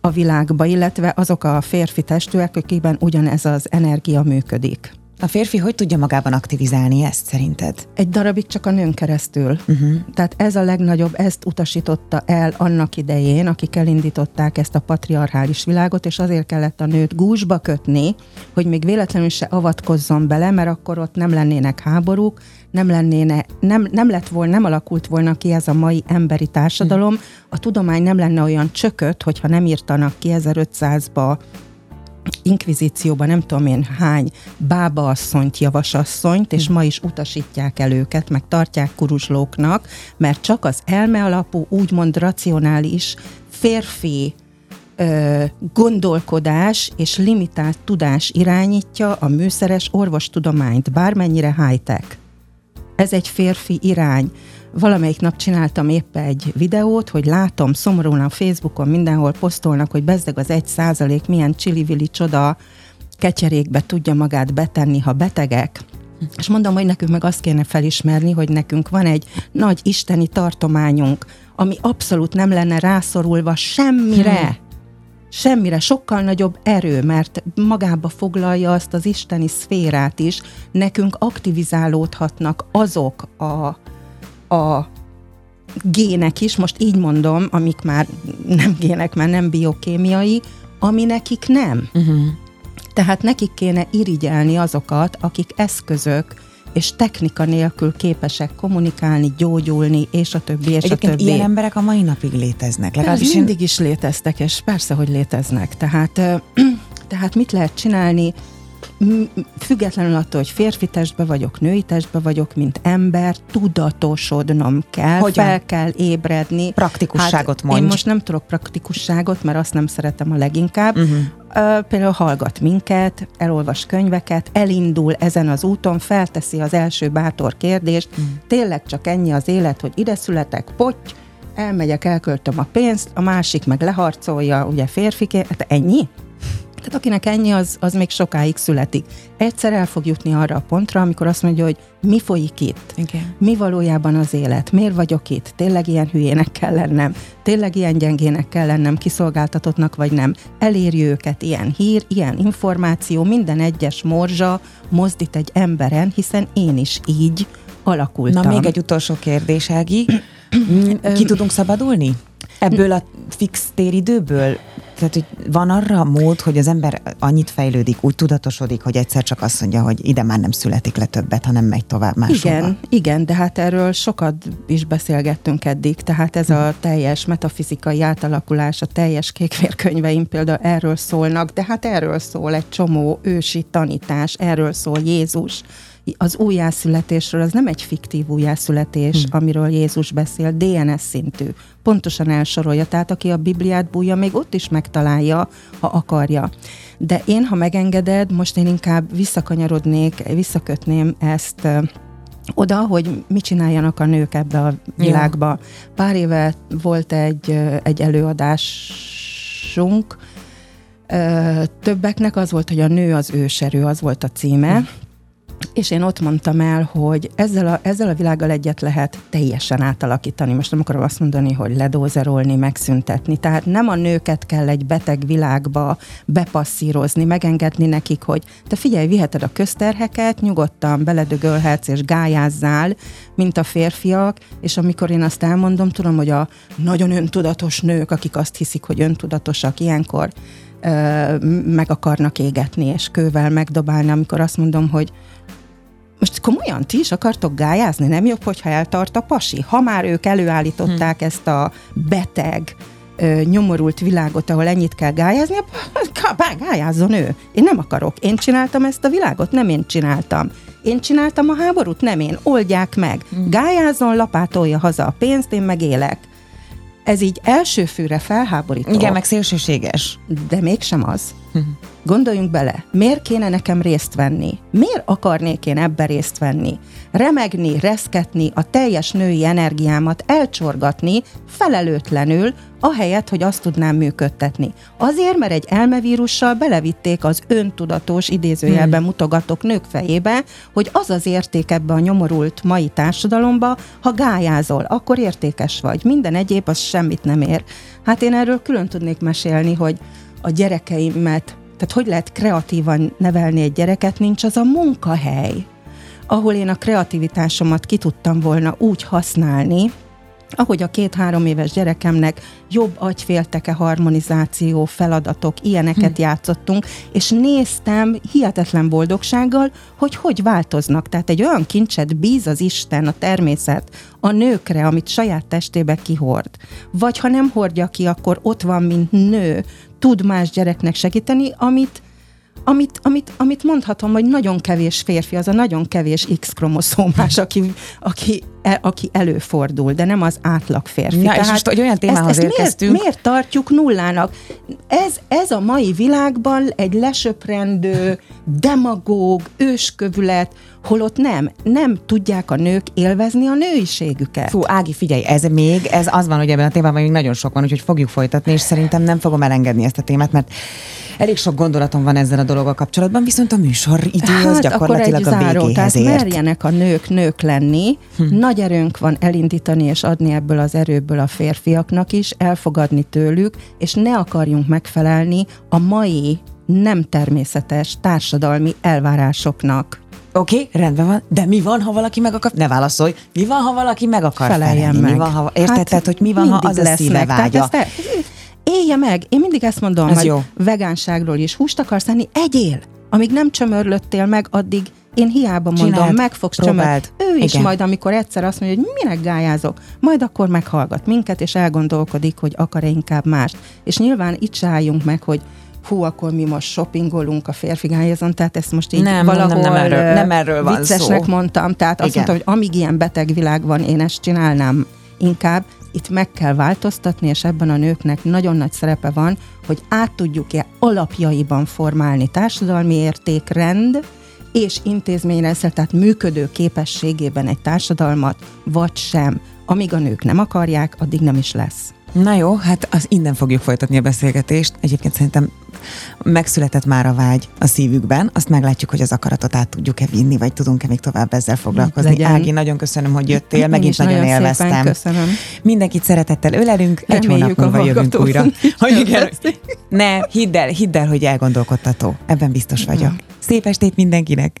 Speaker 2: a világba, illetve azok a férfi testűek, akikben ugyanez az energia működik.
Speaker 1: A férfi hogy tudja magában aktivizálni ezt szerinted?
Speaker 2: Egy darabig csak a nőn keresztül. Uh-huh. Tehát ez a legnagyobb, ezt utasította el annak idején, akik elindították ezt a patriarchális világot, és azért kellett a nőt gúzsba kötni, hogy még véletlenül se avatkozzon bele, mert akkor ott nem lennének háborúk, nem lennéne, nem, nem lett volna, nem alakult volna ki ez a mai emberi társadalom, a tudomány nem lenne olyan csökött, hogyha nem írtanak ki 1500-ba inkvizícióban nem tudom én hány bábaasszonyt, javasasszonyt, és ma is utasítják el őket, meg tartják kuruzslóknak, mert csak az elme alapú, úgymond racionális férfi ö, gondolkodás és limitált tudás irányítja a műszeres orvostudományt, bármennyire high-tech. Ez egy férfi irány valamelyik nap csináltam épp egy videót, hogy látom szomorúan a Facebookon mindenhol posztolnak, hogy bezdeg az egy százalék milyen csili csoda ketyerékbe tudja magát betenni, ha betegek. És mondom, hogy nekünk meg azt kéne felismerni, hogy nekünk van egy nagy isteni tartományunk, ami abszolút nem lenne rászorulva semmire. Hmm. Semmire, sokkal nagyobb erő, mert magába foglalja azt az isteni szférát is. Nekünk aktivizálódhatnak azok a, a gének is, most így mondom, amik már nem gének, mert nem biokémiai, ami nekik nem. Uh-huh. Tehát nekik kéne irigyelni azokat, akik eszközök és technika nélkül képesek kommunikálni, gyógyulni, és a többi, és
Speaker 1: Egyébként
Speaker 2: a többi.
Speaker 1: ilyen emberek a mai napig léteznek.
Speaker 2: Legalábbis én... mindig is léteztek, és persze, hogy léteznek. Tehát, tehát mit lehet csinálni? Függetlenül attól, hogy férfi testbe vagyok, női testbe vagyok, mint ember, tudatosodnom kell, Hogyan? fel kell ébredni.
Speaker 1: Praktikusságot hát, mondj.
Speaker 2: Én most nem tudok praktikusságot, mert azt nem szeretem a leginkább. Uh-huh. Uh, például hallgat minket, elolvas könyveket, elindul ezen az úton, felteszi az első bátor kérdést, uh-huh. tényleg csak ennyi az élet, hogy ide születek, potty, elmegyek, elköltöm a pénzt, a másik meg leharcolja, ugye férfiként, hát ennyi? Tehát akinek ennyi, az, az még sokáig születik. Egyszer el fog jutni arra a pontra, amikor azt mondja, hogy mi folyik itt? Igen. Mi valójában az élet? Miért vagyok itt? Tényleg ilyen hülyének kell lennem? Tényleg ilyen gyengének kell lennem? Kiszolgáltatottnak vagy nem? Elérjük őket ilyen hír, ilyen információ, minden egyes morzsa mozdít egy emberen, hiszen én is így alakultam.
Speaker 1: Na még egy utolsó kérdés, Ági. Ki tudunk szabadulni? Ebből a fix téridőből? Tehát, hogy van arra mód, hogy az ember annyit fejlődik, úgy tudatosodik, hogy egyszer csak azt mondja, hogy ide már nem születik le többet, hanem megy tovább máshova.
Speaker 2: Igen, igen, de hát erről sokat is beszélgettünk eddig, tehát ez a teljes metafizikai átalakulás, a teljes kékvérkönyveim például erről szólnak, de hát erről szól egy csomó ősi tanítás, erről szól Jézus, az újjászületésről, az nem egy fiktív újjászületés, hmm. amiről Jézus beszél, DNS szintű. Pontosan elsorolja, tehát aki a Bibliát bújja, még ott is megtalálja, ha akarja. De én, ha megengeded, most én inkább visszakanyarodnék, visszakötném ezt oda, hogy mit csináljanak a nők ebbe a világba. Ja. Pár éve volt egy, egy előadásunk, többeknek az volt, hogy a nő az őserő, az volt a címe, hm. És én ott mondtam el, hogy ezzel a, ezzel a világgal egyet lehet teljesen átalakítani. Most nem akarom azt mondani, hogy ledózerolni, megszüntetni. Tehát nem a nőket kell egy beteg világba bepasszírozni, megengedni nekik, hogy te figyelj, viheted a közterheket, nyugodtan beledögölhetsz és gályázzál, mint a férfiak, és amikor én azt elmondom, tudom, hogy a nagyon öntudatos nők, akik azt hiszik, hogy öntudatosak, ilyenkor meg akarnak égetni, és kővel megdobálni, amikor azt mondom, hogy most komolyan ti is akartok gályázni? Nem jobb, hogyha eltart a pasi? Ha már ők előállították hmm. ezt a beteg, ö, nyomorult világot, ahol ennyit kell gályázni, gályázzon ő. Én nem akarok. Én csináltam ezt a világot? Nem én csináltam. Én csináltam a háborút? Nem én. Oldják meg. Hmm. Gályázzon, lapátolja haza a pénzt, én meg élek. Ez így első főre felháborító.
Speaker 1: Igen, meg szélsőséges.
Speaker 2: De mégsem az. Uh-huh. Gondoljunk bele, miért kéne nekem részt venni? Miért akarnék én ebbe részt venni? Remegni, reszketni, a teljes női energiámat elcsorgatni felelőtlenül, ahelyett, hogy azt tudnám működtetni. Azért, mert egy elmevírussal belevitték az öntudatos, idézőjelben hmm. mutogatok nők fejébe, hogy az az érték ebbe a nyomorult mai társadalomba, ha gályázol, akkor értékes vagy. Minden egyéb az semmit nem ér. Hát én erről külön tudnék mesélni, hogy a gyerekeimet, tehát hogy lehet kreatívan nevelni egy gyereket, nincs az a munkahely, ahol én a kreativitásomat ki tudtam volna úgy használni, ahogy a két-három éves gyerekemnek jobb agyfélteke harmonizáció feladatok, ilyeneket hm. játszottunk, és néztem hihetetlen boldogsággal, hogy hogy változnak. Tehát egy olyan kincset bíz az Isten, a természet a nőkre, amit saját testébe kihord. Vagy ha nem hordja ki, akkor ott van, mint nő, tud más gyereknek segíteni, amit amit, amit, amit mondhatom, hogy nagyon kevés férfi, az a nagyon kevés X kromoszómás, aki, aki aki előfordul, de nem az átlag férfi.
Speaker 1: Na, Tehát és most, hogy olyan témához ezt, ezt
Speaker 2: érkeztünk. Miért, miért tartjuk nullának? Ez, ez a mai világban egy lesöprendő, demagóg, őskövület, holott nem, nem tudják a nők élvezni a nőiségüket.
Speaker 1: Fú, Ági, figyelj, ez még, ez az van, hogy ebben a témában még nagyon sok van, úgyhogy fogjuk folytatni, és szerintem nem fogom elengedni ezt a témát, mert elég sok gondolatom van ezzel a dologgal kapcsolatban, viszont a műsor idő hát, gyakorlatilag akkor egy záró, a végéhez
Speaker 2: tehát ért. merjenek a nők nők lenni, hm. Nagy erőnk van elindítani és adni ebből az erőből a férfiaknak is, elfogadni tőlük, és ne akarjunk megfelelni a mai nem természetes társadalmi elvárásoknak.
Speaker 1: Oké, okay, rendben van, de mi van, ha valaki meg akar? Ne válaszolj. Mi van, ha valaki meg akar
Speaker 2: Feleljen
Speaker 1: felelni?
Speaker 2: meg.
Speaker 1: Mi van, ha... Érted, hát, tehát, hogy mi van, ha az a szíve vágya?
Speaker 2: Tehát élje meg. Én mindig ezt mondom, Ez hogy jó. vegánságról is húst akarsz enni, egyél. Amíg nem csömörlöttél meg, addig én hiába mondom, Csináld, meg fogsz csömörlni. Ő is Igen. majd, amikor egyszer azt mondja, hogy minek gályázok, majd akkor meghallgat minket, és elgondolkodik, hogy akar-e inkább mást. És nyilván itt se álljunk meg, hogy hú, akkor mi most shoppingolunk a férfigályazon, tehát ezt most így nem, valahol nem, nem, erről, nem erről van viccesnek szó. mondtam, tehát azt Igen. mondtam, hogy amíg ilyen beteg világ van, én ezt csinálnám inkább, itt meg kell változtatni, és ebben a nőknek nagyon nagy szerepe van, hogy át tudjuk-e alapjaiban formálni társadalmi értékrend, és intézményrendszer, tehát működő képességében egy társadalmat, vagy sem. Amíg a nők nem akarják, addig nem is lesz.
Speaker 1: Na jó, hát az innen fogjuk folytatni a beszélgetést. Egyébként szerintem megszületett már a vágy a szívükben, azt meglátjuk, hogy az akaratot át tudjuk-e vinni, vagy tudunk-e még tovább ezzel foglalkozni. Legyen. Ági, nagyon köszönöm, hogy jöttél, Én megint nagyon, nagyon élveztem.
Speaker 2: köszönöm.
Speaker 1: Mindenkit szeretettel ölelünk, egy hónap múlva jövünk újra. Hogy igen, ne, hidd el, hidd el, hogy elgondolkodtató. Ebben biztos vagyok. Szép estét mindenkinek!